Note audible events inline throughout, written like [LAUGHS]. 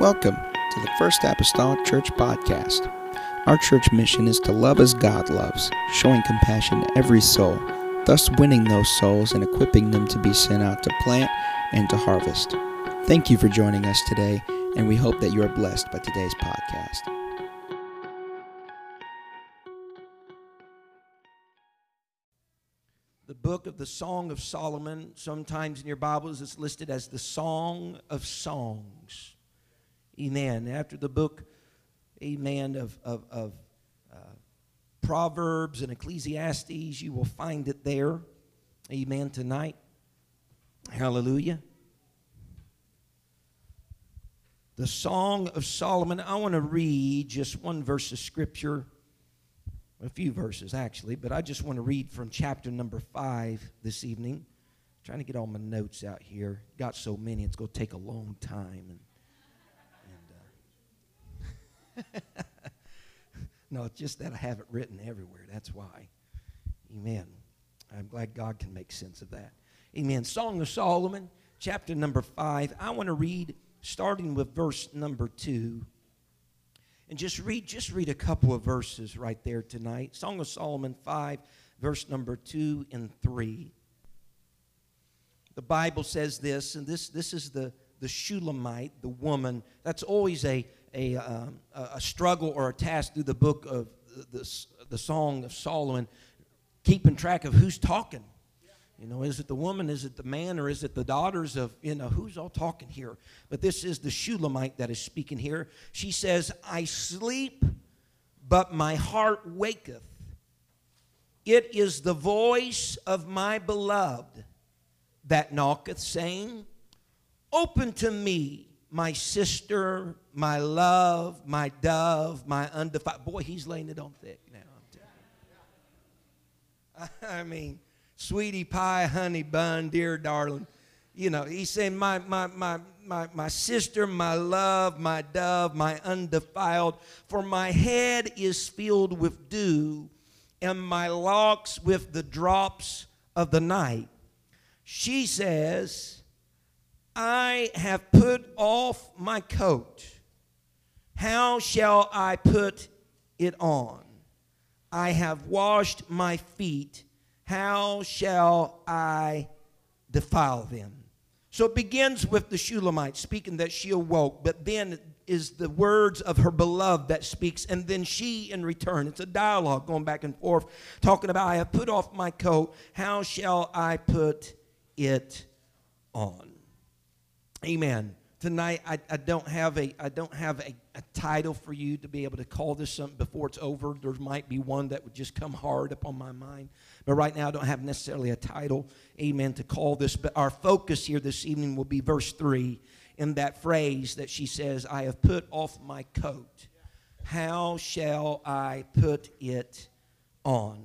Welcome to the First Apostolic Church Podcast. Our church mission is to love as God loves, showing compassion to every soul, thus winning those souls and equipping them to be sent out to plant and to harvest. Thank you for joining us today, and we hope that you are blessed by today's podcast. The book of the Song of Solomon, sometimes in your Bibles, it's listed as the Song of Songs. Amen. After the book, amen, of, of, of uh, Proverbs and Ecclesiastes, you will find it there. Amen. Tonight. Hallelujah. The Song of Solomon. I want to read just one verse of scripture a few verses actually, but I just want to read from chapter number five this evening. trying to get all my notes out here. Got so many, it's going to take a long time. [LAUGHS] No, it's just that I have it written everywhere. That's why. Amen. I'm glad God can make sense of that. Amen. Song of Solomon, chapter number five. I want to read starting with verse number two and just read just read a couple of verses right there tonight song of solomon 5 verse number 2 and 3 the bible says this and this this is the the shulamite the woman that's always a a, um, a struggle or a task through the book of the, the song of solomon keeping track of who's talking you know, is it the woman, is it the man, or is it the daughters of, you know, who's all talking here? But this is the Shulamite that is speaking here. She says, I sleep, but my heart waketh. It is the voice of my beloved that knocketh, saying, Open to me, my sister, my love, my dove, my undefiled. Boy, he's laying it on thick now. [LAUGHS] I mean, sweetie pie, honey bun, dear darling. You know, he's saying, my, my, my, my, my sister, my love, my dove, my undefiled, for my head is filled with dew, and my locks with the drops of the night. She says, I have put off my coat. How shall I put it on? I have washed my feet how shall I defile them? So it begins with the Shulamite speaking that she awoke, but then is the words of her beloved that speaks, and then she in return. It's a dialogue going back and forth, talking about, I have put off my coat, how shall I put it on? Amen tonight I, I don't have a I don't have a, a title for you to be able to call this something before it's over. There might be one that would just come hard upon my mind. But right now I don't have necessarily a title, amen, to call this. But our focus here this evening will be verse three in that phrase that she says, I have put off my coat. How shall I put it on?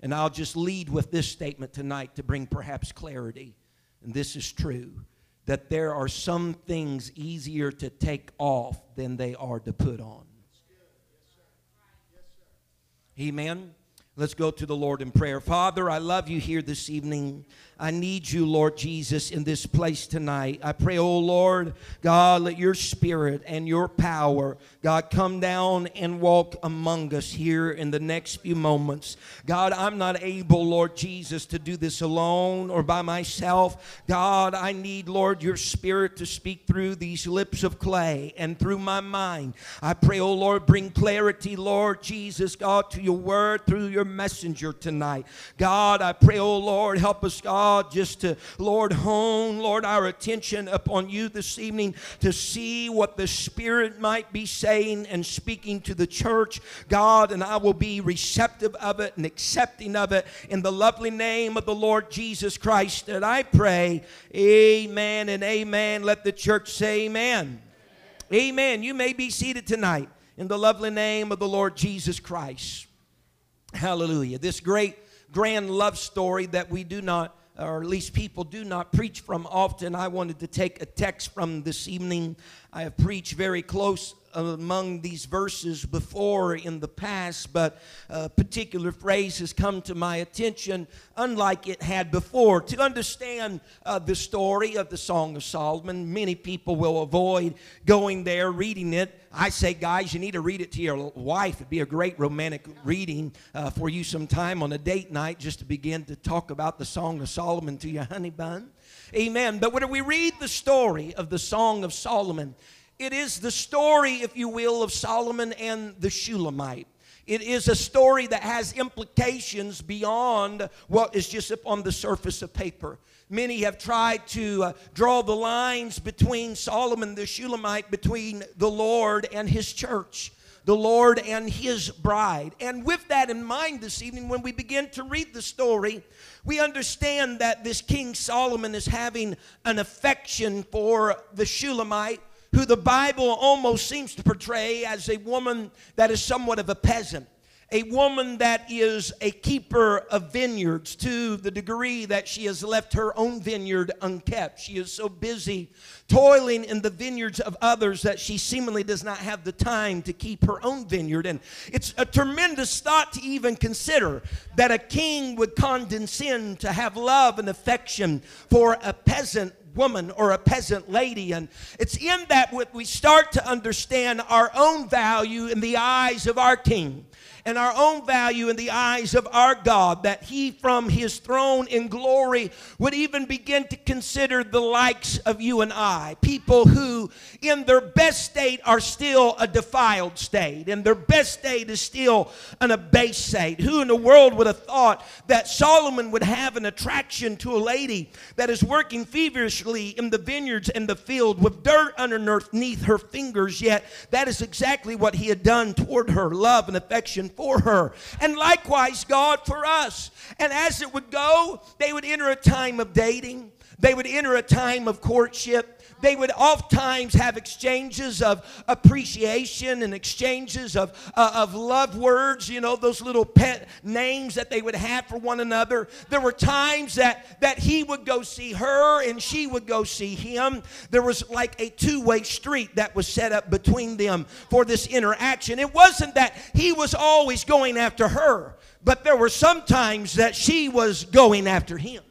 And I'll just lead with this statement tonight to bring perhaps clarity. And this is true that there are some things easier to take off than they are to put on. Amen. Let's go to the Lord in prayer. Father, I love you here this evening. I need you, Lord Jesus, in this place tonight. I pray, oh Lord, God, let your spirit and your power, God, come down and walk among us here in the next few moments. God, I'm not able, Lord Jesus, to do this alone or by myself. God, I need, Lord, your spirit to speak through these lips of clay and through my mind. I pray, oh Lord, bring clarity, Lord Jesus, God, to your word through your messenger tonight. God, I pray, oh Lord, help us, God just to, Lord, hone, Lord, our attention upon you this evening to see what the Spirit might be saying and speaking to the church, God, and I will be receptive of it and accepting of it in the lovely name of the Lord Jesus Christ that I pray. Amen and amen. Let the church say amen. Amen. amen. You may be seated tonight in the lovely name of the Lord Jesus Christ. Hallelujah. This great grand love story that we do not or at least people do not preach from often. I wanted to take a text from this evening. I have preached very close among these verses before in the past, but a particular phrase has come to my attention, unlike it had before. To understand uh, the story of the Song of Solomon, many people will avoid going there, reading it. I say, guys, you need to read it to your wife. It'd be a great romantic reading uh, for you sometime on a date night just to begin to talk about the Song of Solomon to your honey bun. Amen. But when we read the story of the Song of Solomon, it is the story, if you will, of Solomon and the Shulamite. It is a story that has implications beyond what is just up on the surface of paper. Many have tried to uh, draw the lines between Solomon the Shulamite, between the Lord and his church, the Lord and his bride. And with that in mind this evening, when we begin to read the story, we understand that this King Solomon is having an affection for the Shulamite who the Bible almost seems to portray as a woman that is somewhat of a peasant. A woman that is a keeper of vineyards to the degree that she has left her own vineyard unkept. She is so busy toiling in the vineyards of others that she seemingly does not have the time to keep her own vineyard. And it's a tremendous thought to even consider that a king would condescend to have love and affection for a peasant woman or a peasant lady. And it's in that we start to understand our own value in the eyes of our King and our own value in the eyes of our God, that He from His throne in glory would even begin to consider the likes of you and I. People who, in their best state, are still a defiled state, and their best state is still an abased state. Who in the world would have thought that Solomon would have an attraction to a lady that is working feverishly in the vineyards and the field with dirt underneath her fingers? Yet, that is exactly what he had done toward her love and affection for her. And likewise, God for us. And as it would go, they would enter a time of dating, they would enter a time of courtship they would oftentimes have exchanges of appreciation and exchanges of, uh, of love words, you know, those little pet names that they would have for one another. There were times that, that he would go see her and she would go see him. There was like a two way street that was set up between them for this interaction. It wasn't that he was always going after her, but there were some times that she was going after him.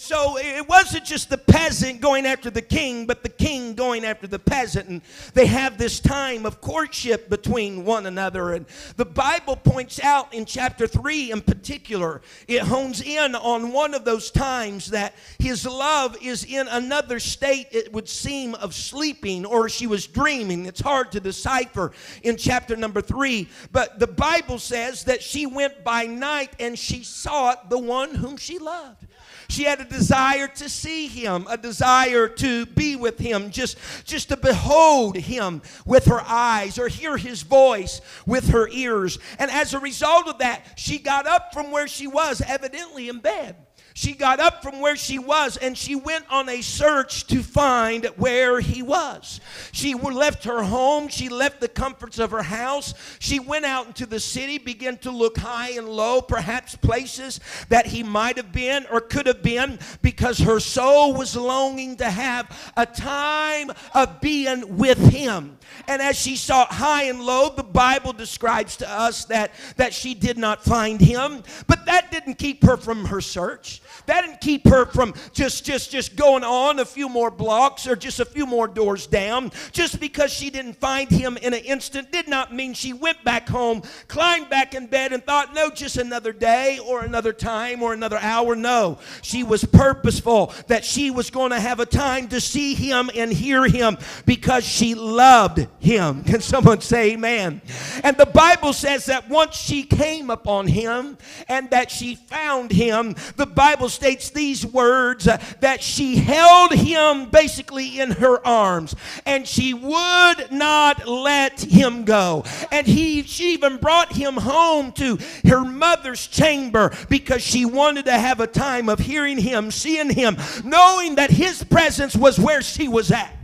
So it wasn't just the peasant going after the king, but the king going after the peasant. And they have this time of courtship between one another. And the Bible points out in chapter 3 in particular, it hones in on one of those times that his love is in another state, it would seem, of sleeping or she was dreaming. It's hard to decipher in chapter number 3. But the Bible says that she went by night and she sought the one whom she loved. She had a desire to see him, a desire to be with him, just, just to behold him with her eyes or hear his voice with her ears. And as a result of that, she got up from where she was, evidently in bed. She got up from where she was and she went on a search to find where he was. She left her home, she left the comforts of her house. She went out into the city, began to look high and low, perhaps places that he might have been or could have been, because her soul was longing to have a time of being with him. And as she sought high and low, the Bible describes to us that, that she did not find him. But that didn't keep her from her search. That didn't keep her from just, just, just going on a few more blocks or just a few more doors down. Just because she didn't find him in an instant did not mean she went back home, climbed back in bed, and thought, no, just another day or another time or another hour. No, she was purposeful that she was going to have a time to see him and hear him because she loved him. Can someone say amen? And the Bible says that once she came upon him and that she found him, the Bible states these words uh, that she held him basically in her arms and she would not let him go. And he she even brought him home to her mother's chamber because she wanted to have a time of hearing him, seeing him, knowing that his presence was where she was at.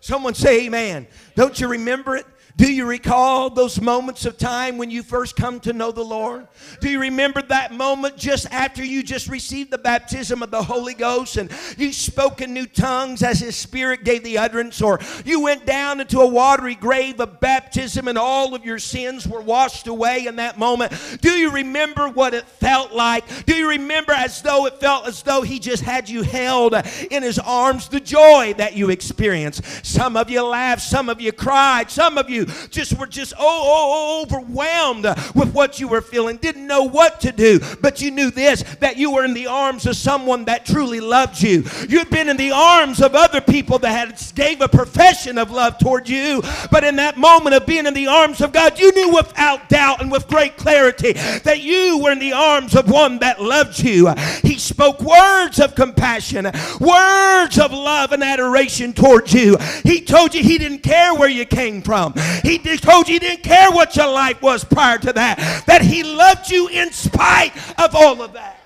Someone say amen. Don't you remember it? Do you recall those moments of time when you first come to know the Lord? Do you remember that moment just after you just received the baptism of the Holy Ghost and you spoke in new tongues as His Spirit gave the utterance? Or you went down into a watery grave of baptism and all of your sins were washed away in that moment? Do you remember what it felt like? Do you remember as though it felt as though He just had you held in His arms? The joy that you experienced. Some of you laughed, some of you cried, some of you just were just oh, oh, oh, overwhelmed with what you were feeling, didn't know what to do, but you knew this that you were in the arms of someone that truly loved you. You'd been in the arms of other people that had gave a profession of love toward you, but in that moment of being in the arms of God, you knew without doubt and with great clarity that you were in the arms of one that loved you. He spoke words of compassion, words of love and adoration towards you. He told you he didn't care where you came from. He told you he didn't care what your life was prior to that, that he loved you in spite of all of that.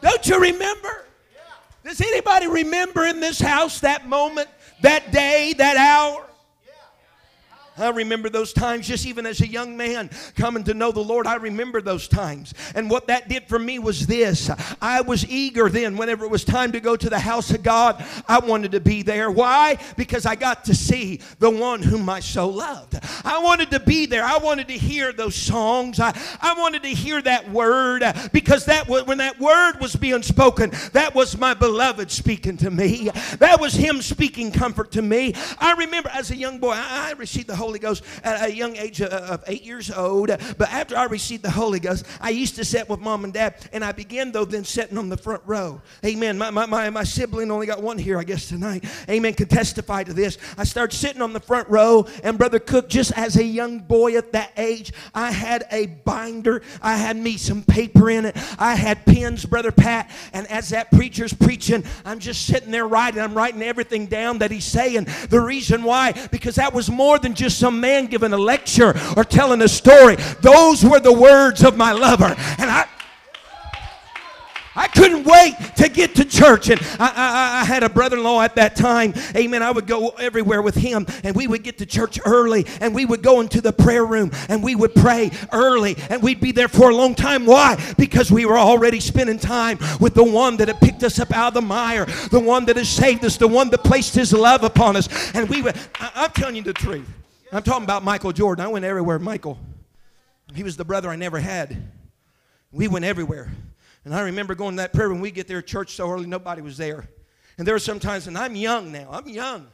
Don't you remember? Does anybody remember in this house that moment, that day, that hour? I remember those times just even as a young man coming to know the Lord. I remember those times. And what that did for me was this I was eager then, whenever it was time to go to the house of God, I wanted to be there. Why? Because I got to see the one whom I so loved. I wanted to be there. I wanted to hear those songs. I, I wanted to hear that word because that was, when that word was being spoken, that was my beloved speaking to me. That was him speaking comfort to me. I remember as a young boy, I, I received the Holy Ghost at a young age of eight years old. But after I received the Holy Ghost, I used to sit with mom and dad, and I began, though, then sitting on the front row. Amen. My, my, my, my sibling only got one here, I guess, tonight. Amen. Can testify to this. I started sitting on the front row, and Brother Cook, just as a young boy at that age, I had a binder. I had me some paper in it. I had pens, Brother Pat, and as that preacher's preaching, I'm just sitting there writing. I'm writing everything down that he's saying. The reason why, because that was more than just some man giving a lecture or telling a story. Those were the words of my lover. And I, I couldn't wait to get to church. And I, I, I had a brother in law at that time. Amen. I would go everywhere with him, and we would get to church early, and we would go into the prayer room, and we would pray early, and we'd be there for a long time. Why? Because we were already spending time with the one that had picked us up out of the mire, the one that has saved us, the one that placed his love upon us. And we would, I, I'm telling you the truth. I'm talking about Michael Jordan. I went everywhere. Michael, he was the brother I never had. We went everywhere. And I remember going to that prayer when we get there church so early, nobody was there. And there were some times, and I'm young now. I'm young.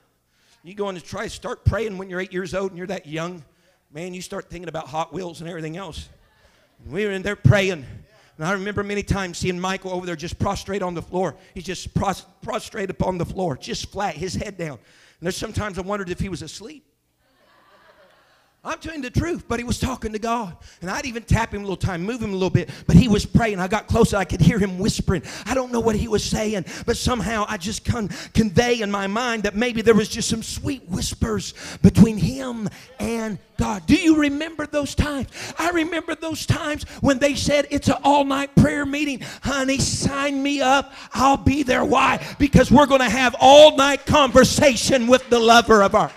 You go in to try to start praying when you're eight years old and you're that young. Man, you start thinking about Hot Wheels and everything else. And we were in there praying. And I remember many times seeing Michael over there just prostrate on the floor. He's just prostrate upon the floor, just flat, his head down. And there's sometimes I wondered if he was asleep. I'm telling the truth, but he was talking to God. And I'd even tap him a little time, move him a little bit, but he was praying. I got closer, I could hear him whispering. I don't know what he was saying, but somehow I just con- convey in my mind that maybe there was just some sweet whispers between him and God. Do you remember those times? I remember those times when they said it's an all night prayer meeting. Honey, sign me up. I'll be there. Why? Because we're going to have all night conversation with the lover of our.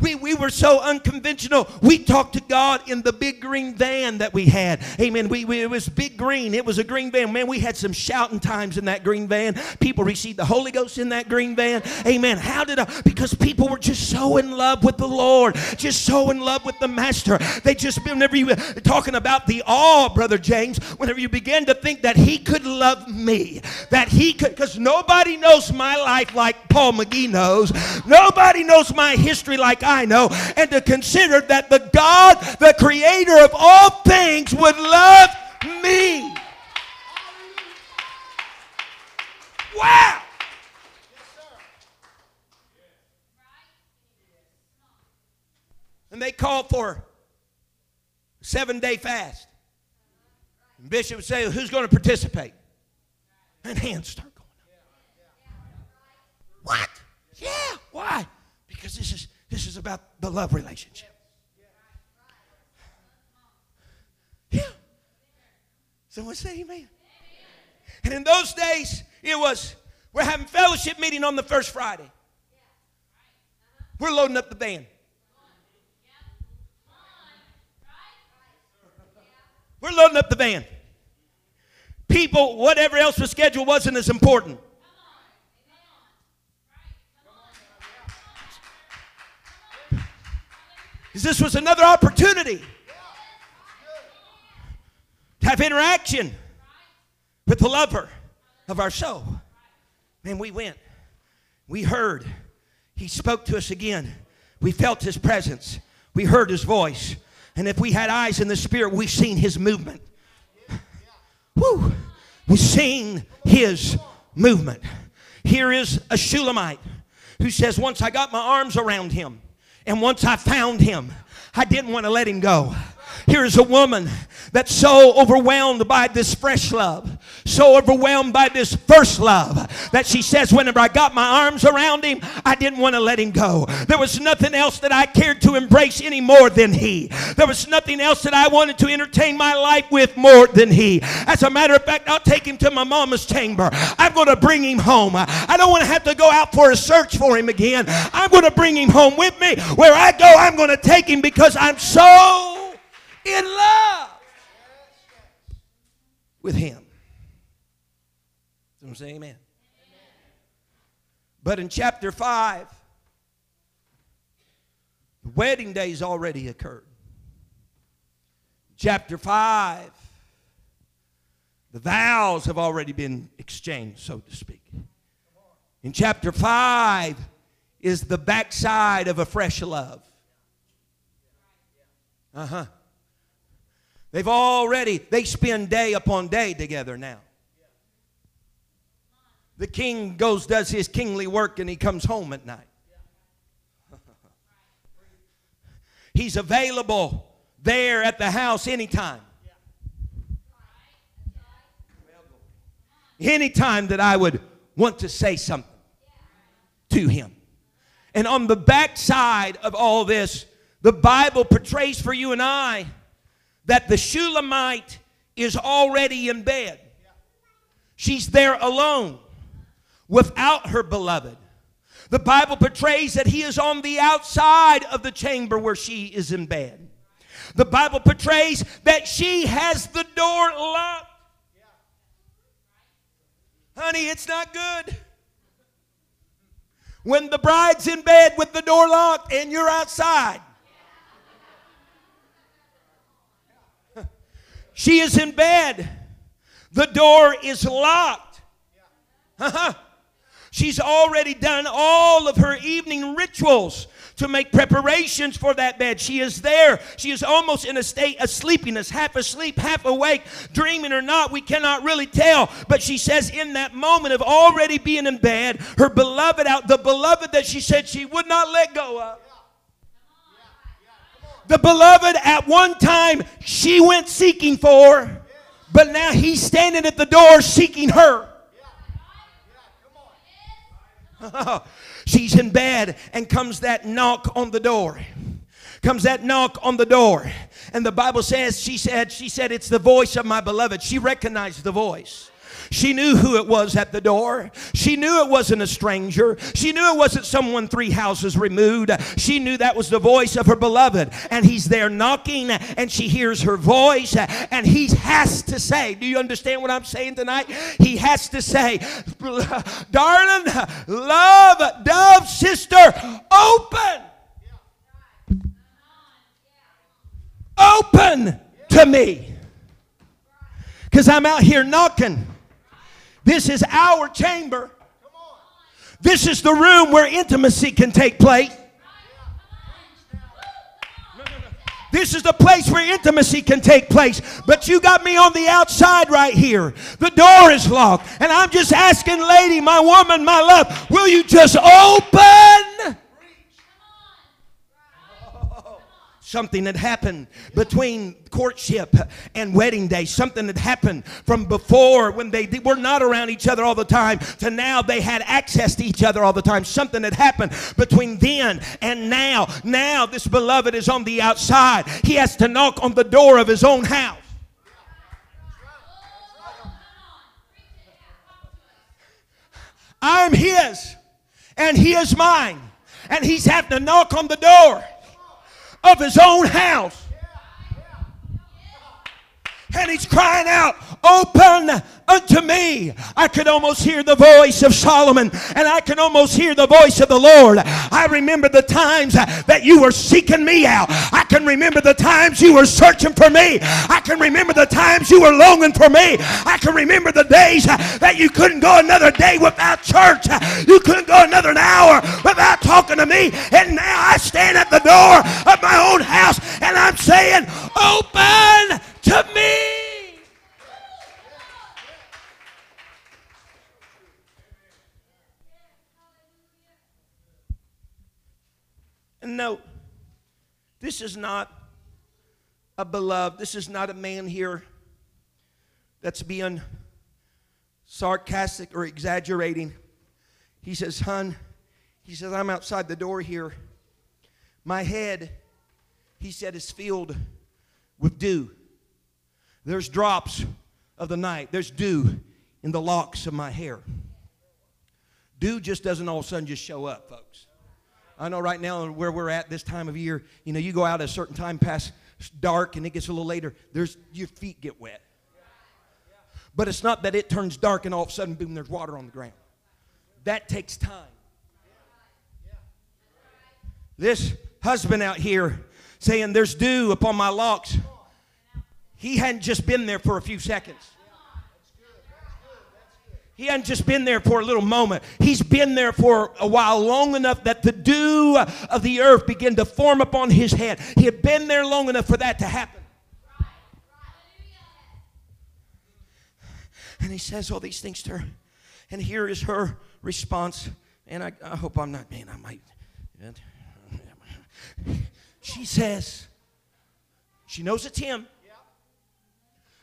We, we were so unconventional. We talked to God in the big green van that we had. Amen. We, we, it was big green. It was a green van. Man, we had some shouting times in that green van. People received the Holy Ghost in that green van. Amen. How did I? Because people were just so in love with the Lord, just so in love with the Master. They just, whenever you talking about the awe, Brother James, whenever you begin to think that He could love me, that He could, because nobody knows my life like Paul McGee knows. Nobody knows my history like I know, and to consider that the God, the creator of all things, would love me. Wow. And they called for seven day fast. And Bishop would say, Who's going to participate? And hands start going up. What? Yeah. Why? Because this is this is about the love relationship. Yeah. Someone say amen. And in those days, it was we're having fellowship meeting on the first Friday. We're loading up the van. We're loading up the van. People, whatever else the schedule wasn't as important. This was another opportunity to have interaction with the lover of our soul. Man, we went. We heard. He spoke to us again. We felt his presence. We heard his voice. And if we had eyes in the spirit, we've seen his movement. Woo! We've seen his movement. Here is a Shulamite who says, Once I got my arms around him, and once I found him, I didn't want to let him go. Here's a woman that's so overwhelmed by this fresh love, so overwhelmed by this first love, that she says, Whenever I got my arms around him, I didn't want to let him go. There was nothing else that I cared to embrace any more than he. There was nothing else that I wanted to entertain my life with more than he. As a matter of fact, I'll take him to my mama's chamber. I'm going to bring him home. I don't want to have to go out for a search for him again. I'm going to bring him home with me. Where I go, I'm going to take him because I'm so in love with him. Someone say amen. But in chapter 5, the wedding day's already occurred. Chapter 5, the vows have already been exchanged, so to speak. In chapter 5 is the backside of a fresh love. Uh huh. They've already, they spend day upon day together now. The king goes, does his kingly work, and he comes home at night. [LAUGHS] He's available there at the house anytime. Anytime that I would want to say something to him. And on the backside of all this, the Bible portrays for you and I that the Shulamite is already in bed. She's there alone without her beloved. The Bible portrays that he is on the outside of the chamber where she is in bed. The Bible portrays that she has the door locked. Honey, it's not good. When the bride's in bed with the door locked and you're outside. She is in bed. The door is locked. Uh-huh. She's already done all of her evening rituals to make preparations for that bed. She is there. She is almost in a state of sleepiness, half asleep, half awake, dreaming or not. We cannot really tell. But she says, in that moment of already being in bed, her beloved out, the beloved that she said she would not let go of the beloved at one time she went seeking for, but now he's standing at the door seeking her. [LAUGHS] She's in bed and comes that knock on the door. Comes that knock on the door. And the Bible says, she said, she said, it's the voice of my beloved. She recognized the voice. She knew who it was at the door. She knew it wasn't a stranger. She knew it wasn't someone three houses removed. She knew that was the voice of her beloved. And he's there knocking, and she hears her voice, and he has to say, Do you understand what I'm saying tonight? He has to say, Darling, love, dove, sister, open. Open to me. Because I'm out here knocking. This is our chamber. This is the room where intimacy can take place. This is the place where intimacy can take place. But you got me on the outside right here. The door is locked. And I'm just asking, lady, my woman, my love, will you just open? Something had happened between courtship and wedding day. Something had happened from before when they were not around each other all the time to now they had access to each other all the time. Something had happened between then and now. Now this beloved is on the outside. He has to knock on the door of his own house. I'm his and he is mine. and he's having to knock on the door of his own house. And he's crying out, Open unto me. I could almost hear the voice of Solomon and I can almost hear the voice of the Lord. I remember the times that you were seeking me out. I can remember the times you were searching for me. I can remember the times you were longing for me. I can remember the days that you couldn't go another day without church. You couldn't go another hour without talking to me. And now I stand at the door of my own house and I'm saying, Open to me. And no, this is not a beloved, this is not a man here that's being sarcastic or exaggerating. He says, Hun, he says, I'm outside the door here. My head, he said, is filled with dew. There's drops of the night, there's dew in the locks of my hair. Dew just doesn't all of a sudden just show up, folks. I know right now where we're at this time of year, you know, you go out at a certain time past dark and it gets a little later, there's your feet get wet. But it's not that it turns dark and all of a sudden, boom, there's water on the ground. That takes time. This husband out here saying, There's dew upon my locks. He hadn't just been there for a few seconds. He hadn't just been there for a little moment. He's been there for a while, long enough that the dew of the earth began to form upon his head. He had been there long enough for that to happen. And he says all these things to her. And here is her response. And I, I hope I'm not, man, I might. She says, she knows it's him.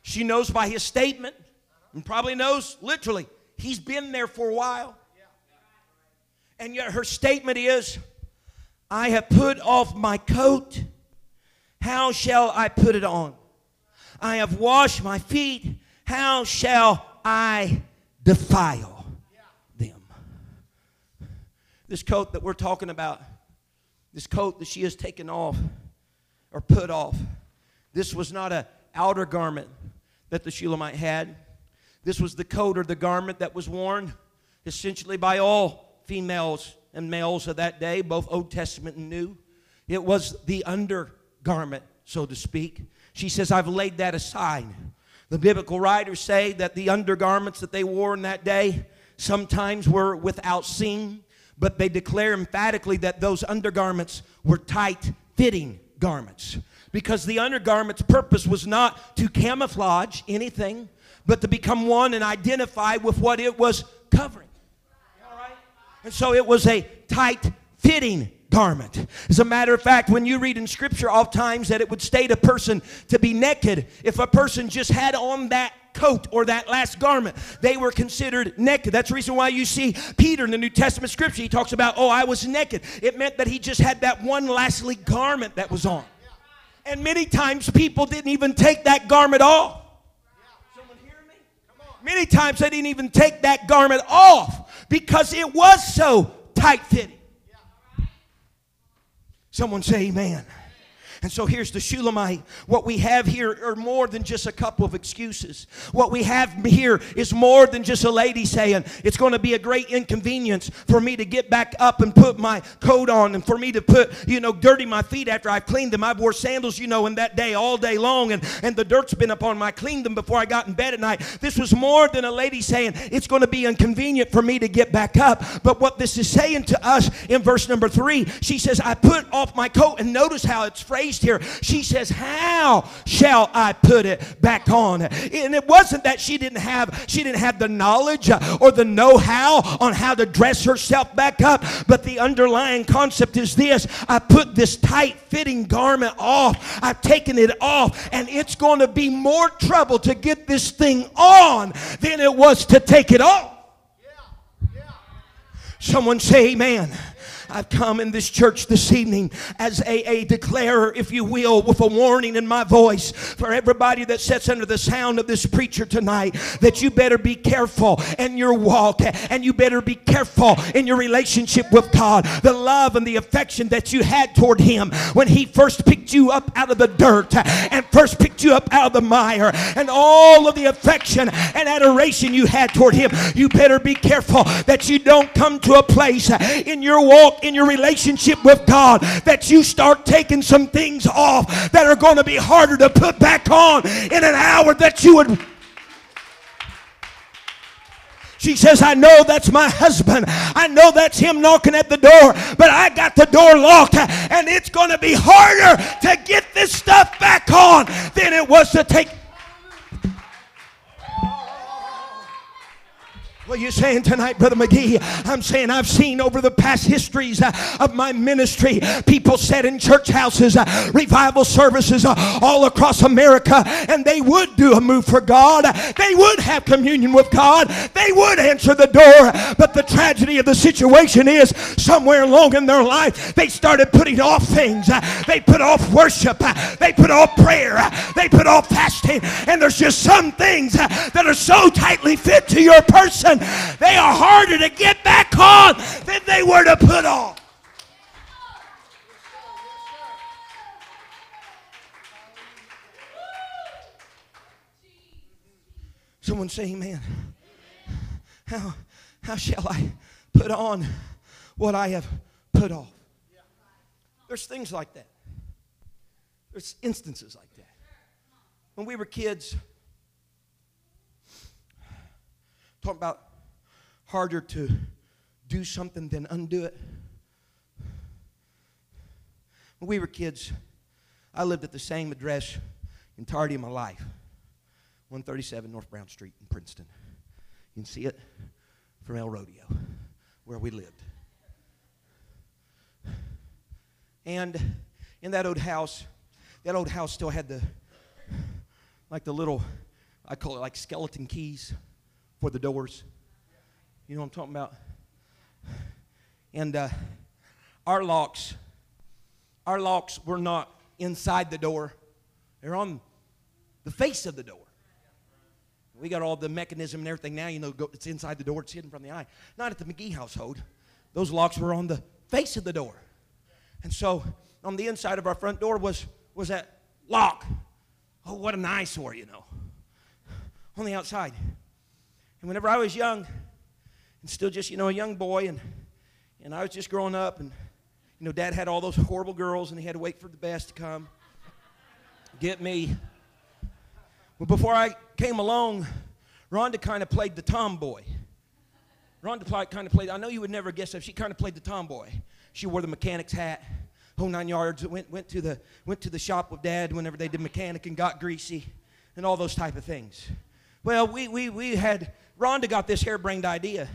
She knows by his statement, and probably knows literally He's been there for a while. And yet her statement is, I have put off my coat. How shall I put it on? I have washed my feet. How shall I defile them? This coat that we're talking about, this coat that she has taken off or put off, this was not an outer garment that the Shulamite had. This was the coat or the garment that was worn essentially by all females and males of that day, both Old Testament and New. It was the undergarment, so to speak. She says, I've laid that aside. The biblical writers say that the undergarments that they wore in that day sometimes were without seam, but they declare emphatically that those undergarments were tight fitting garments because the undergarment's purpose was not to camouflage anything but to become one and identify with what it was covering. All right? And so it was a tight fitting garment. As a matter of fact, when you read in scripture oftentimes that it would state a person to be naked, if a person just had on that coat or that last garment, they were considered naked. That's the reason why you see Peter in the New Testament scripture, he talks about, oh, I was naked. It meant that he just had that one lastly garment that was on. And many times people didn't even take that garment off. Many times they didn't even take that garment off because it was so tight fitting. Someone say amen. And so here's the Shulamite. What we have here are more than just a couple of excuses. What we have here is more than just a lady saying, It's going to be a great inconvenience for me to get back up and put my coat on and for me to put, you know, dirty my feet after I've cleaned them. I've wore sandals, you know, in that day all day long and, and the dirt's been upon. I cleaned them before I got in bed at night. This was more than a lady saying, It's going to be inconvenient for me to get back up. But what this is saying to us in verse number three, she says, I put off my coat. And notice how it's phrased here. She says, How shall I put it back on? And it wasn't that she didn't have she didn't have the knowledge uh, or the know-how on how to dress herself back up, but the underlying concept is this: I put this tight-fitting garment off. I've taken it off, and it's going to be more trouble to get this thing on than it was to take it off. Someone say amen. I've come in this church this evening as a, a declarer, if you will, with a warning in my voice for everybody that sits under the sound of this preacher tonight that you better be careful in your walk and you better be careful in your relationship with God. The love and the affection that you had toward Him when He first picked you up out of the dirt and first picked you up out of the mire and all of the affection and adoration you had toward Him. You better be careful that you don't come to a place in your walk, in your relationship with God, that you start taking some things off that are going to be harder to put back on in an hour that you would. She says, I know that's my husband. I know that's him knocking at the door, but I got the door locked, and it's going to be harder to get this stuff back on than it was to take. What are you saying tonight, Brother McGee? I'm saying I've seen over the past histories uh, of my ministry, people sat in church houses, uh, revival services uh, all across America, and they would do a move for God. They would have communion with God. They would answer the door. But the tragedy of the situation is somewhere along in their life, they started putting off things. They put off worship. They put off prayer. They put off fasting. And there's just some things that are so tightly fit to your person they are harder to get back on than they were to put on. Someone say, Amen. How, how shall I put on what I have put off? There's things like that. There's instances like that. When we were kids, talking about harder to do something than undo it. When we were kids, I lived at the same address entirety of my life 137 North Brown Street in Princeton. You can see it from El Rodeo, where we lived. And in that old house, that old house still had the, like the little, I call it like skeleton keys for the doors. You know what I'm talking about? And uh, our locks, our locks were not inside the door, they're on the face of the door. We got all the mechanism and everything now, you know, it's inside the door, it's hidden from the eye. Not at the McGee household. Those locks were on the face of the door. And so on the inside of our front door was, was that lock. Oh, what an eyesore, you know. On the outside. And whenever I was young, and still just, you know, a young boy, and, and I was just growing up, and, you know, dad had all those horrible girls, and he had to wait for the best to come get me. Well, before I came along, Rhonda kind of played the tomboy. Rhonda kind of played, I know you would never guess that, she kind of played the tomboy. She wore the mechanic's hat, whole nine yards, went, went, to the, went to the shop with dad whenever they did mechanic and got greasy, and all those type of things. Well, we, we, we had Rhonda got this harebrained idea.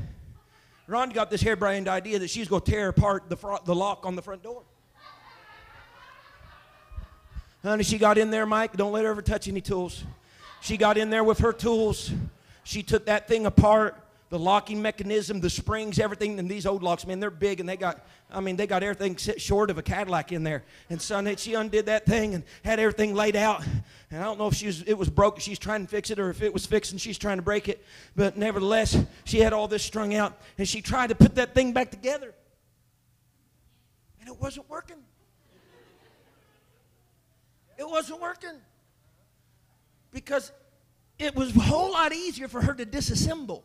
Rhonda got this harebrained idea that she's going to tear apart the, front, the lock on the front door. Honey, she got in there, Mike. Don't let her ever touch any tools. She got in there with her tools. She took that thing apart the locking mechanism, the springs, everything. And these old locks, man, they're big and they got, I mean, they got everything short of a Cadillac in there. And son, she undid that thing and had everything laid out. And I don't know if she was, it was broke, she's trying to fix it, or if it was fixed and she's trying to break it. But nevertheless, she had all this strung out and she tried to put that thing back together. And it wasn't working. It wasn't working. Because it was a whole lot easier for her to disassemble than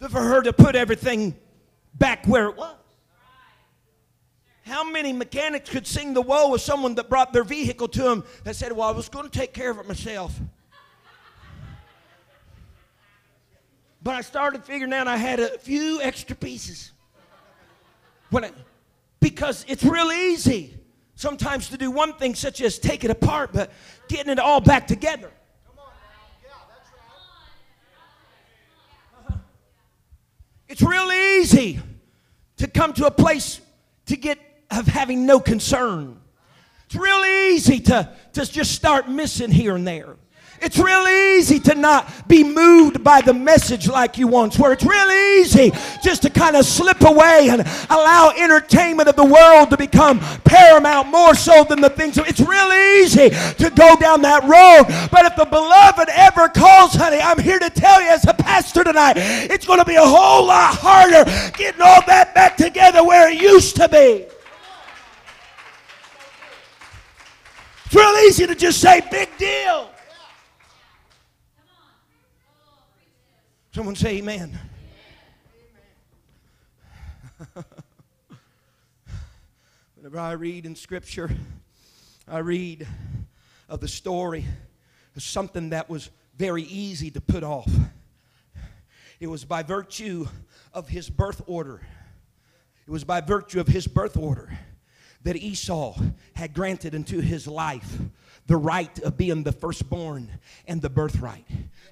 for her to put everything back where it was. How many mechanics could sing the woe of someone that brought their vehicle to them that said, Well, I was going to take care of it myself? But I started figuring out I had a few extra pieces. When I, because it's real easy sometimes to do one thing, such as take it apart, but getting it all back together. It's real easy to come to a place to get of having no concern. It's real easy to, to just start missing here and there. It's real easy to not be moved by the message like you once were. It's real easy just to kind of slip away and allow entertainment of the world to become paramount more so than the things it's real easy to go down that road. But if the beloved ever calls, honey, I'm here to tell you as a pastor tonight, it's going to be a whole lot harder getting all that back together where it used to be. It's real easy to just say, big deal. Someone say amen. [LAUGHS] Whenever I read in Scripture, I read of the story of something that was very easy to put off. It was by virtue of his birth order. It was by virtue of his birth order that Esau had granted into his life the right of being the firstborn and the birthright.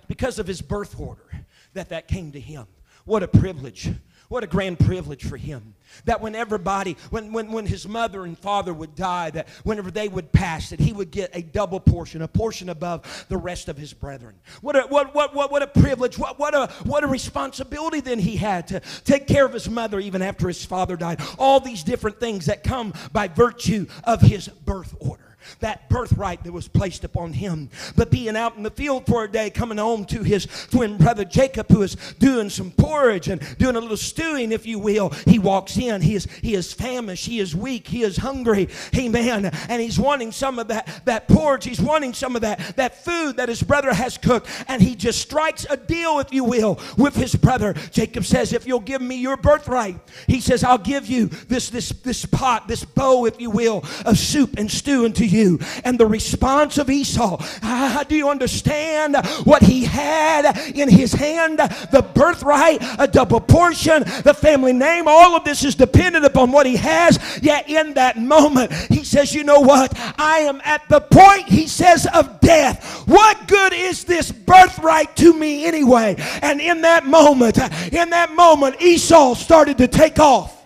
Because of his birth order, that that came to him. What a privilege. What a grand privilege for him. That when everybody, when, when, when his mother and father would die, that whenever they would pass, that he would get a double portion, a portion above the rest of his brethren. What a, what, what, what, what a privilege, what, what, a, what a responsibility then he had to take care of his mother even after his father died. All these different things that come by virtue of his birth order that birthright that was placed upon him. But being out in the field for a day, coming home to his twin brother Jacob, who is doing some porridge and doing a little stewing, if you will, he walks in. He is he is famished, he is weak, he is hungry. Amen. And he's wanting some of that, that porridge, he's wanting some of that, that food that his brother has cooked. And he just strikes a deal, if you will, with his brother. Jacob says, If you'll give me your birthright, he says, I'll give you this this this pot, this bowl, if you will, of soup and stew unto you you. And the response of Esau, ah, do you understand what he had in his hand? The birthright, a double portion, the family name, all of this is dependent upon what he has. Yet in that moment, he says, You know what? I am at the point, he says, of death. What good is this birthright to me anyway? And in that moment, in that moment, Esau started to take off.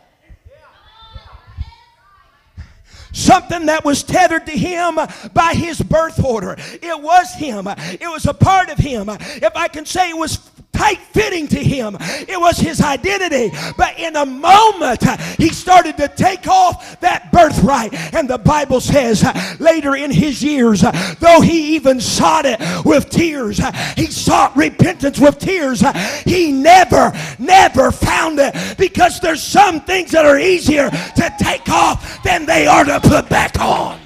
Something that was tethered to him by his birth order. It was him, it was a part of him. If I can say it was tight fitting to him. It was his identity. But in a moment, he started to take off that birthright. And the Bible says later in his years, though he even sought it with tears, he sought repentance with tears, he never, never found it because there's some things that are easier to take off than they are to put back on.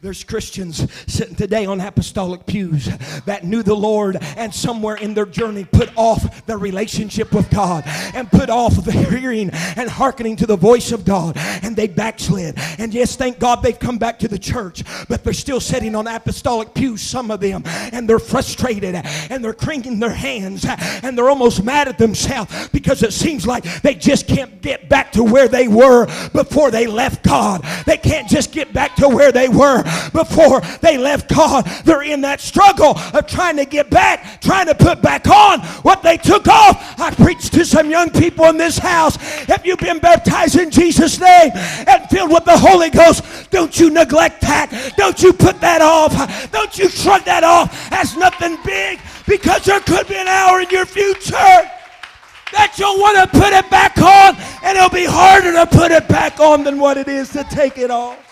There's Christians sitting today on apostolic pews that knew the Lord and somewhere in their journey put off their relationship with God and put off the hearing and hearkening to the voice of God and they backslid. And yes, thank God they've come back to the church, but they're still sitting on apostolic pews, some of them, and they're frustrated and they're cranking their hands and they're almost mad at themselves because it seems like they just can't get back to where they were before they left God. They can't just get back to where they were before they left God. They're in that struggle of trying to get back, trying to put back on what they took off. I preached to some young people in this house. Have you've been baptized in Jesus' name and filled with the Holy Ghost, don't you neglect that. Don't you put that off. Don't you shrug that off as nothing big because there could be an hour in your future that you'll want to put it back on, and it'll be harder to put it back on than what it is to take it off.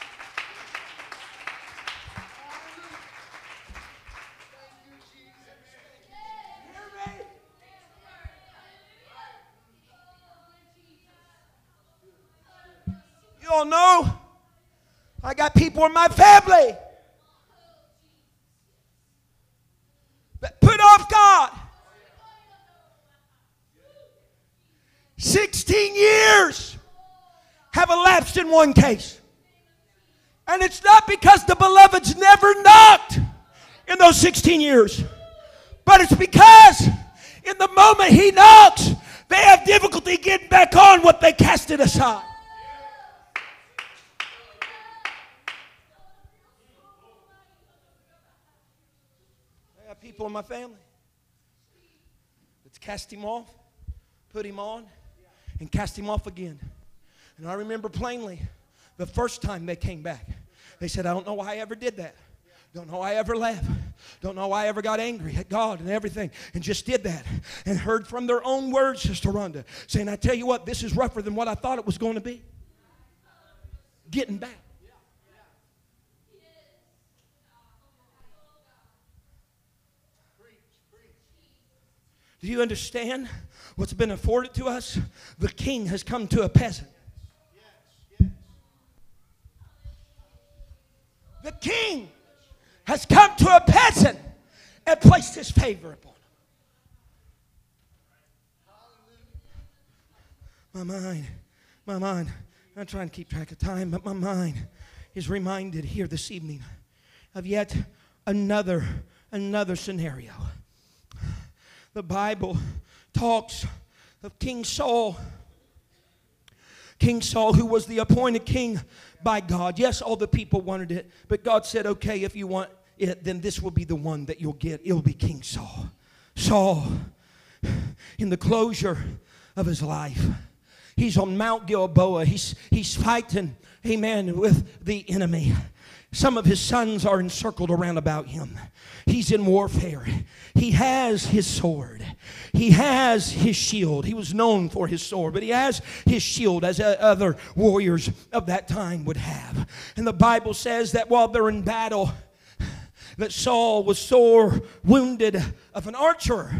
Know I got people in my family that put off God. 16 years have elapsed in one case. And it's not because the beloved's never knocked in those 16 years, but it's because in the moment he knocks, they have difficulty getting back on what they casted aside. People in my family Let's cast him off, put him on, and cast him off again. And I remember plainly the first time they came back. They said, I don't know why I ever did that. Don't know why I ever left. Don't know why I ever got angry at God and everything. And just did that. And heard from their own words, Sister Rhonda, saying, I tell you what, this is rougher than what I thought it was going to be. Getting back. Do you understand what's been afforded to us? The king has come to a peasant. The king has come to a peasant and placed his favor upon him. My mind, my mind, I'm trying to keep track of time, but my mind is reminded here this evening of yet another, another scenario. The Bible talks of King Saul. King Saul, who was the appointed king by God. Yes, all the people wanted it, but God said, okay, if you want it, then this will be the one that you'll get. It'll be King Saul. Saul, in the closure of his life, he's on Mount Gilboa. He's, he's fighting, amen, with the enemy. Some of his sons are encircled around about him. He's in warfare. He has his sword. He has his shield. He was known for his sword, but he has his shield as other warriors of that time would have. And the Bible says that while they're in battle, that Saul was sore wounded of an archer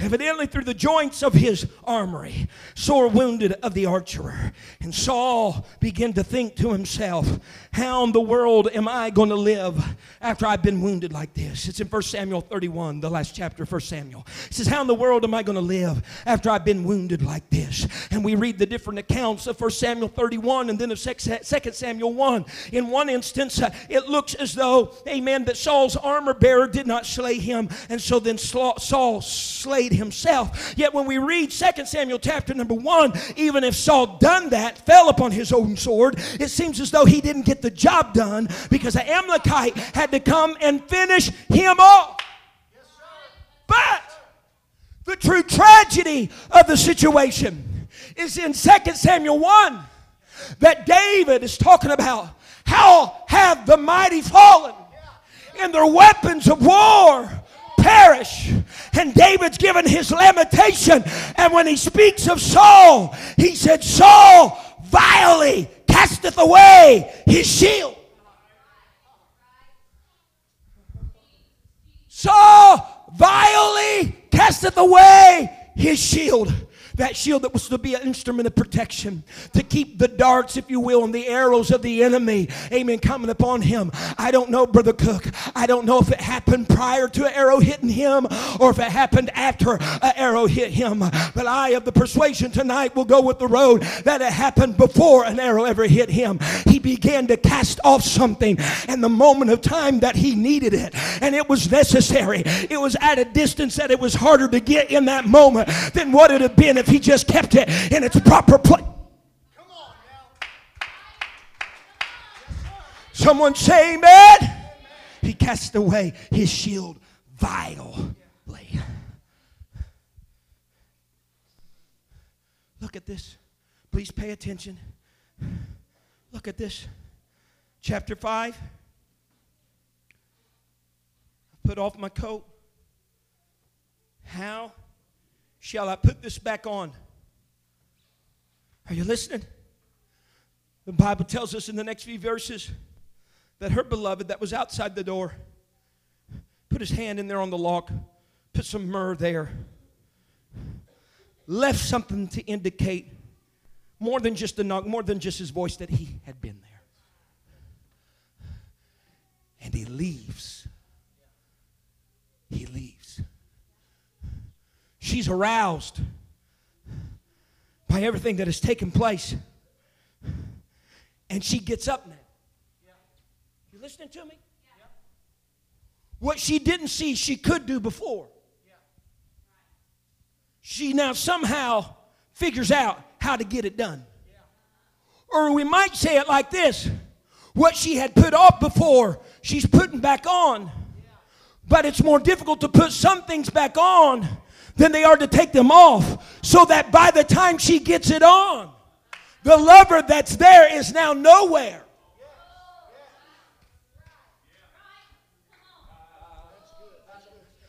evidently through the joints of his armory, sore wounded of the archer. And Saul began to think to himself, How in the world am I going to live after I've been wounded like this? It's in 1 Samuel 31, the last chapter of 1 Samuel. He says, How in the world am I going to live after I've been wounded like this? And we read the different accounts of 1 Samuel 31 and then of 2 Samuel 1. In one instance, uh, it looks as though, amen, that Saul's armor bearer did not slay him. And so then Saul slayed himself. Yet when we read 2 Samuel chapter number 1, even if Saul done that, fell upon his own sword, it seems as though he didn't get the job done because the Amalekite had to come and finish him off. But the true tragedy of the situation is in 2 Samuel 1 that David is talking about how have the mighty fallen and their weapons of war perish. And David's given his lamentation. And when he speaks of Saul, he said, Saul vilely casteth away his shield. Saul vilely casteth away his shield that shield that was to be an instrument of protection to keep the darts, if you will, and the arrows of the enemy, amen, coming upon him. I don't know, Brother Cook. I don't know if it happened prior to an arrow hitting him or if it happened after an arrow hit him. But I, of the persuasion tonight, will go with the road that it happened before an arrow ever hit him. He began to cast off something and the moment of time that he needed it, and it was necessary. It was at a distance that it was harder to get in that moment than what it had been if he just kept it in its proper place. Someone say amen. He cast away his shield violently. Look at this. Please pay attention. Look at this. Chapter 5. Put off my coat. How shall I put this back on? Are you listening? The Bible tells us in the next few verses that her beloved that was outside the door put his hand in there on the lock, put some myrrh there, left something to indicate more than just a knock, more than just his voice that he had been there. And he leaves. He leaves. She's aroused by everything that has taken place. And she gets up now. You listening to me? What she didn't see, she could do before. She now somehow figures out how to get it done. Or we might say it like this what she had put off before, she's putting back on. But it's more difficult to put some things back on than they are to take them off so that by the time she gets it on, The lover that's there is now nowhere.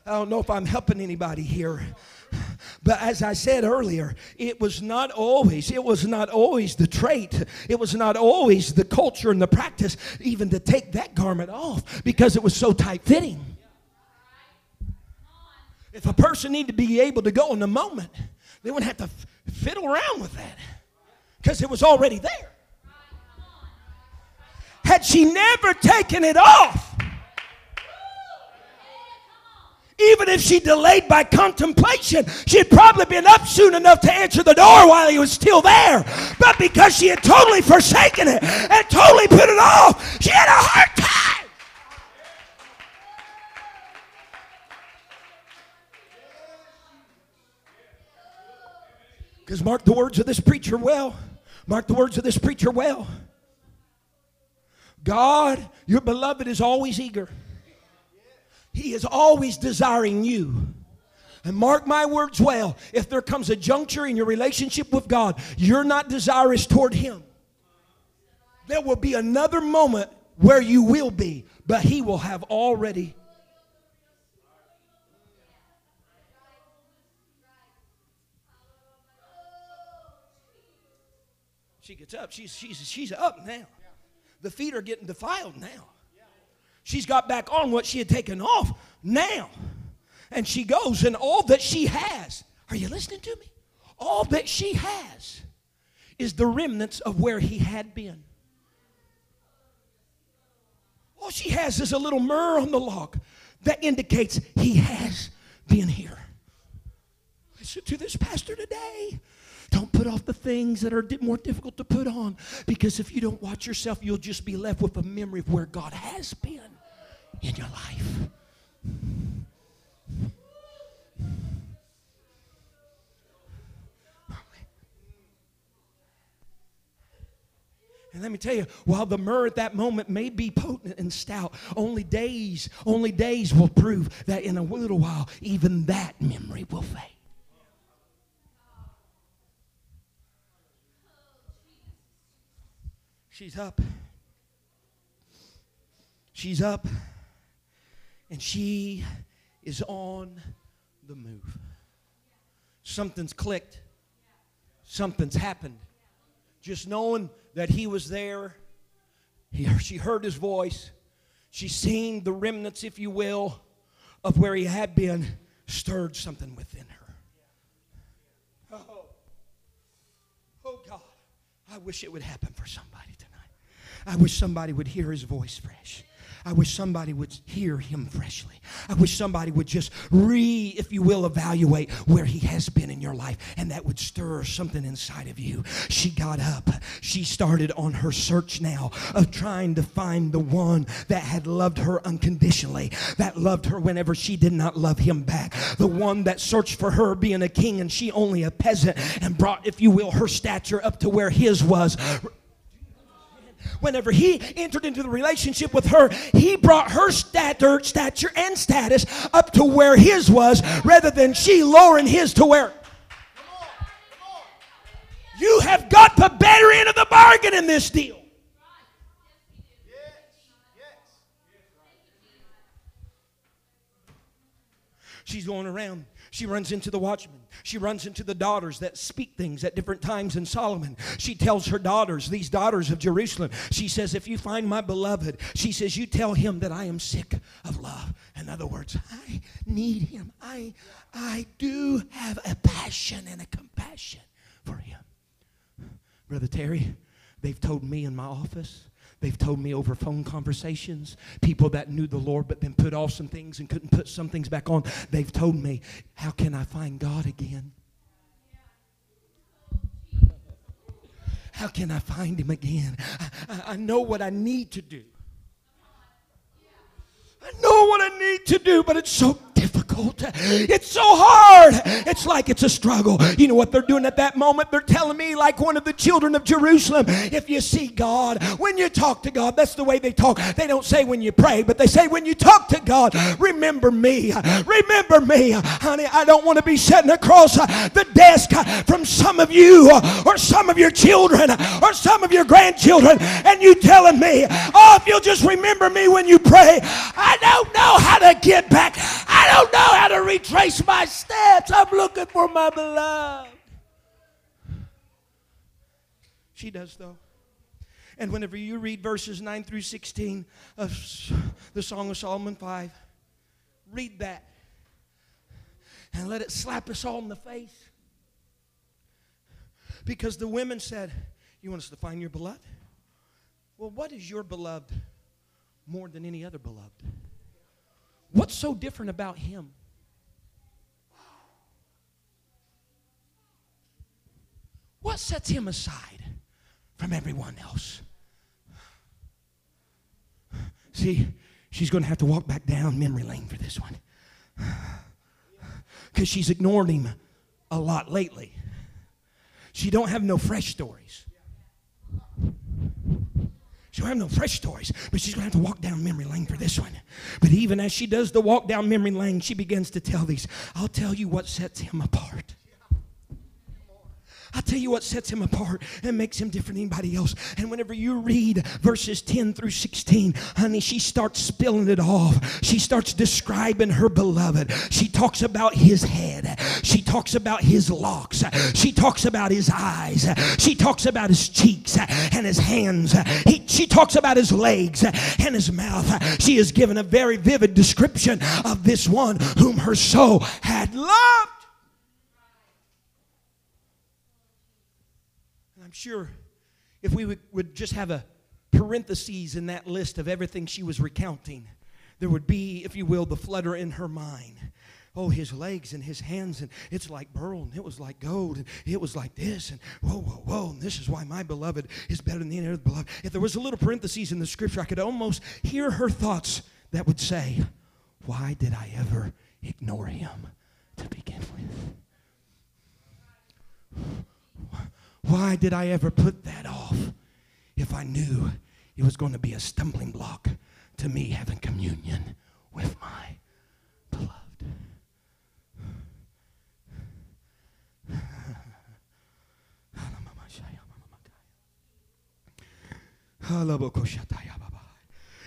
I don't know if I'm helping anybody here. But as I said earlier, it was not always, it was not always the trait, it was not always the culture and the practice even to take that garment off because it was so tight fitting. If a person needed to be able to go in the moment, they wouldn't have to fiddle around with that because it was already there. Had she never taken it off, even if she delayed by contemplation, she had probably been up soon enough to answer the door while he was still there. But because she had totally forsaken it and totally put it off, she had a hard time. Because mark the words of this preacher well. Mark the words of this preacher well. God, your beloved, is always eager. He is always desiring you. And mark my words well if there comes a juncture in your relationship with God, you're not desirous toward Him. There will be another moment where you will be, but He will have already. She gets up. She's, she's, she's up now. The feet are getting defiled now. She's got back on what she had taken off now. And she goes, and all that she has, are you listening to me? All that she has is the remnants of where he had been. All she has is a little myrrh on the log that indicates he has been here. Listen to this pastor today. Don't put off the things that are more difficult to put on because if you don't watch yourself, you'll just be left with a memory of where God has been in your life. And let me tell you, while the myrrh at that moment may be potent and stout, only days, only days will prove that in a little while, even that memory will fade. She's up. She's up. And she is on the move. Something's clicked. Something's happened. Just knowing that he was there, he, she heard his voice. She's seen the remnants, if you will, of where he had been, stirred something within her. Oh, oh God, I wish it would happen for somebody tonight. I wish somebody would hear his voice fresh. I wish somebody would hear him freshly. I wish somebody would just re, if you will, evaluate where he has been in your life, and that would stir something inside of you. She got up. She started on her search now of trying to find the one that had loved her unconditionally, that loved her whenever she did not love him back, the one that searched for her being a king and she only a peasant, and brought, if you will, her stature up to where his was whenever he entered into the relationship with her, he brought her stature, stature and status up to where his was rather than she lowering his to where. You have got the better end of the bargain in this deal. She's going around she runs into the watchman. She runs into the daughters that speak things at different times in Solomon. She tells her daughters, these daughters of Jerusalem, she says, If you find my beloved, she says, You tell him that I am sick of love. In other words, I need him. I, I do have a passion and a compassion for him. Brother Terry, they've told me in my office They've told me over phone conversations, people that knew the Lord but then put off some things and couldn't put some things back on. They've told me, How can I find God again? How can I find Him again? I, I, know what I need to do. I know what I need to do, but it's so difficult. Difficult. It's so hard. It's like it's a struggle. You know what they're doing at that moment? They're telling me, like one of the children of Jerusalem, if you see God, when you talk to God, that's the way they talk. They don't say when you pray, but they say when you talk to God, remember me. Remember me. Honey, I don't want to be sitting across the desk from some of you or some of your children or some of your grandchildren and you telling me, oh, if you'll just remember me when you pray, I don't know how to get back. I don't know how to retrace my steps. I'm looking for my beloved. She does, though. And whenever you read verses 9 through 16 of the Song of Solomon 5, read that and let it slap us all in the face. Because the women said, You want us to find your beloved? Well, what is your beloved more than any other beloved? What's so different about him? What sets him aside from everyone else? See, she's going to have to walk back down memory lane for this one. Because she's ignored him a lot lately. She don't have no fresh stories. She don't have no fresh stories, but she's going to have to walk down memory lane for this one. But even as she does the walk down memory lane, she begins to tell these. I'll tell you what sets him apart. I'll tell you what sets him apart and makes him different than anybody else. And whenever you read verses 10 through 16, honey, she starts spilling it off. She starts describing her beloved. She talks about his head. She talks about his locks. She talks about his eyes. She talks about his cheeks and his hands. He, she talks about his legs and his mouth. She has given a very vivid description of this one whom her soul had loved. I'm sure if we would, would just have a parentheses in that list of everything she was recounting, there would be, if you will, the flutter in her mind. Oh, his legs and his hands, and it's like beryl, and it was like gold, and it was like this, and whoa, whoa, whoa, and this is why my beloved is better than the other beloved. If there was a little parentheses in the scripture, I could almost hear her thoughts that would say, Why did I ever ignore him to begin with? Why did I ever put that off if I knew it was going to be a stumbling block to me having communion with my beloved?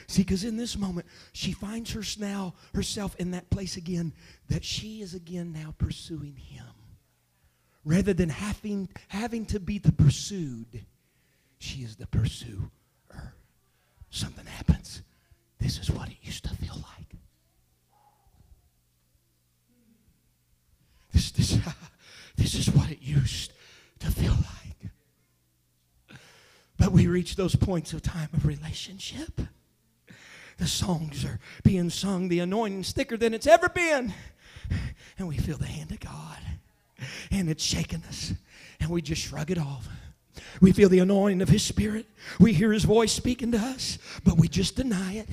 See, because in this moment, she finds her now herself in that place again that she is again now pursuing him rather than having, having to be the pursued, she is the pursuer. Something happens. This is what it used to feel like. This, this, [LAUGHS] this is what it used to feel like. But we reach those points of time of relationship. The songs are being sung, the anointing's thicker than it's ever been. And we feel the hand of God and it's shaking us, and we just shrug it off. We feel the anointing of His Spirit. We hear His voice speaking to us, but we just deny it.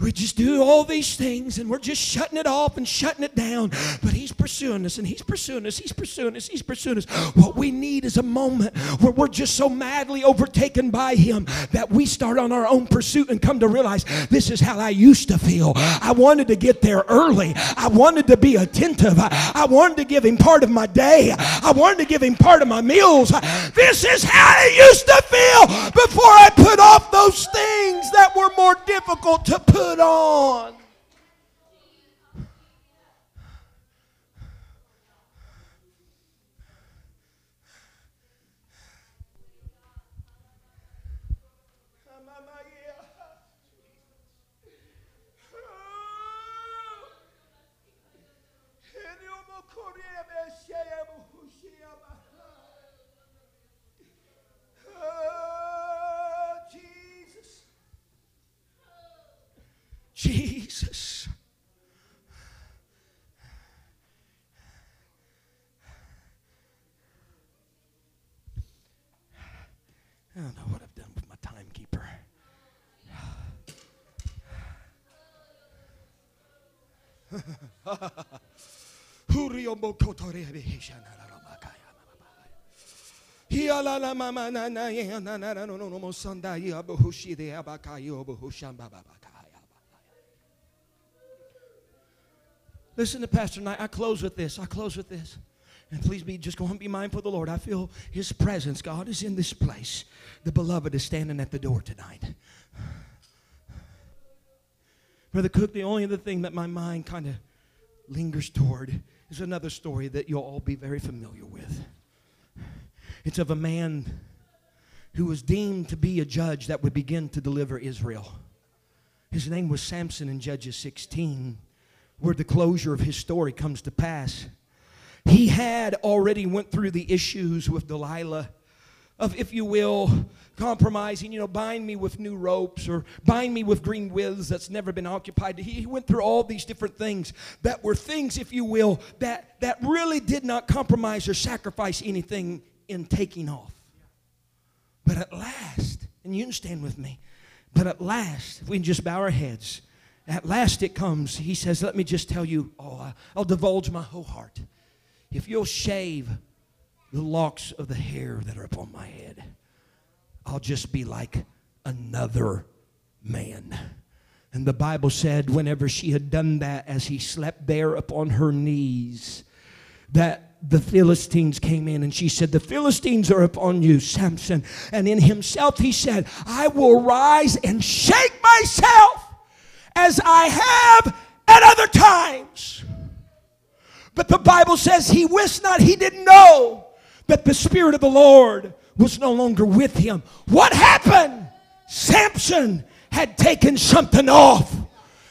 We just do all these things and we're just shutting it off and shutting it down. But He's pursuing us and He's pursuing us. He's pursuing us. He's pursuing us. What we need is a moment where we're just so madly overtaken by Him that we start on our own pursuit and come to realize this is how I used to feel. I wanted to get there early. I wanted to be attentive. I, wanted to give Him part of my day. I wanted to give Him part of my meals. This is how I used to feel before I put off those things that were more difficult to put on. Jesus. I don't know what I've done with my timekeeper. [LAUGHS] Listen to Pastor Knight. I close with this. I close with this. And please be just go and be mindful of the Lord. I feel His presence. God is in this place. The beloved is standing at the door tonight. Brother Cook, the only other thing that my mind kind of lingers toward is another story that you'll all be very familiar with. It's of a man who was deemed to be a judge that would begin to deliver Israel. His name was Samson in Judges 16, where the closure of his story comes to pass. He had already went through the issues with Delilah of, if you will, compromising, you know, bind me with new ropes or bind me with green withs that's never been occupied. He, he went through all these different things that were things, if you will, that, that really did not compromise or sacrifice anything in taking off. But at last, and you can stand with me, but at last, if we can just bow our heads, at last it comes. He says, Let me just tell you, oh, I'll divulge my whole heart. If you'll shave the locks of the hair that are upon my head, I'll just be like another man. And the Bible said, whenever she had done that, as he slept there upon her knees, that the Philistines came in and she said, The Philistines are upon you, Samson. And in himself he said, I will rise and shake myself as I have at other times. But the Bible says he wist not, he didn't know that the Spirit of the Lord was no longer with him. What happened? Samson had taken something off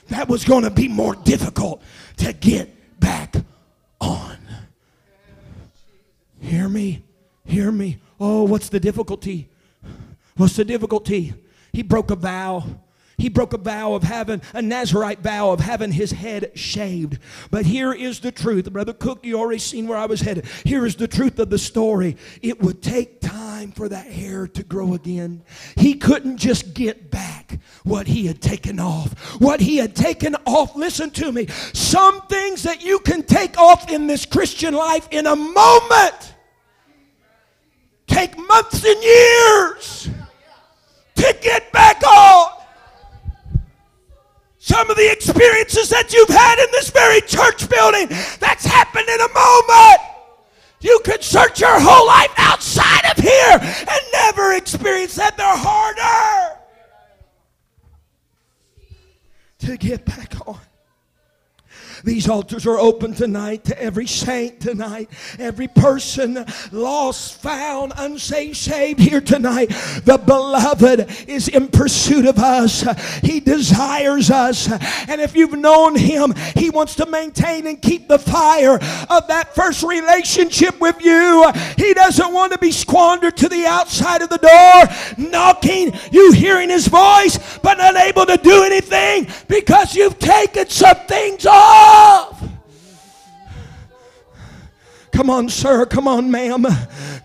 that was going to be more difficult to get back on. Hear me? Hear me? Oh, what's the difficulty? What's the difficulty? He broke a vow. He broke a vow of having a Nazarite vow of having his head shaved. But here is the truth. Brother Cook, you already seen where I was headed. Here is the truth of the story. It would take time for that hair to grow again. He couldn't just get back what he had taken off. What he had taken off, listen to me. Some things that you can take off in this Christian life in a moment take months and years to get back on. Some of the experiences that you've had in this very church building, that's happened in a moment. You could search your whole life outside of here and never experience that. They're harder to get back on. These altars are open tonight to every saint tonight, every person lost, found, unsaved, saved here tonight. The beloved is in pursuit of us. He desires us. And if you've known him, he wants to maintain and keep the fire of that first relationship with you. He doesn't want to be squandered to the outside of the door, knocking, you hearing his voice, but unable to do anything because you've taken some things off. Come on, sir. Come on, ma'am.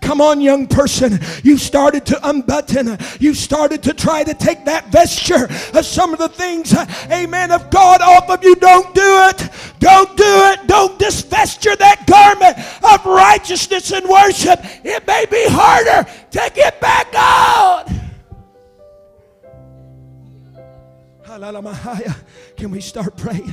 Come on, young person. You started to unbutton. You started to try to take that vesture of some of the things, uh, amen, of God off of you. Don't do it. Don't do it. Don't disvesture that garment of righteousness and worship. It may be harder to get back on. Can we start praying?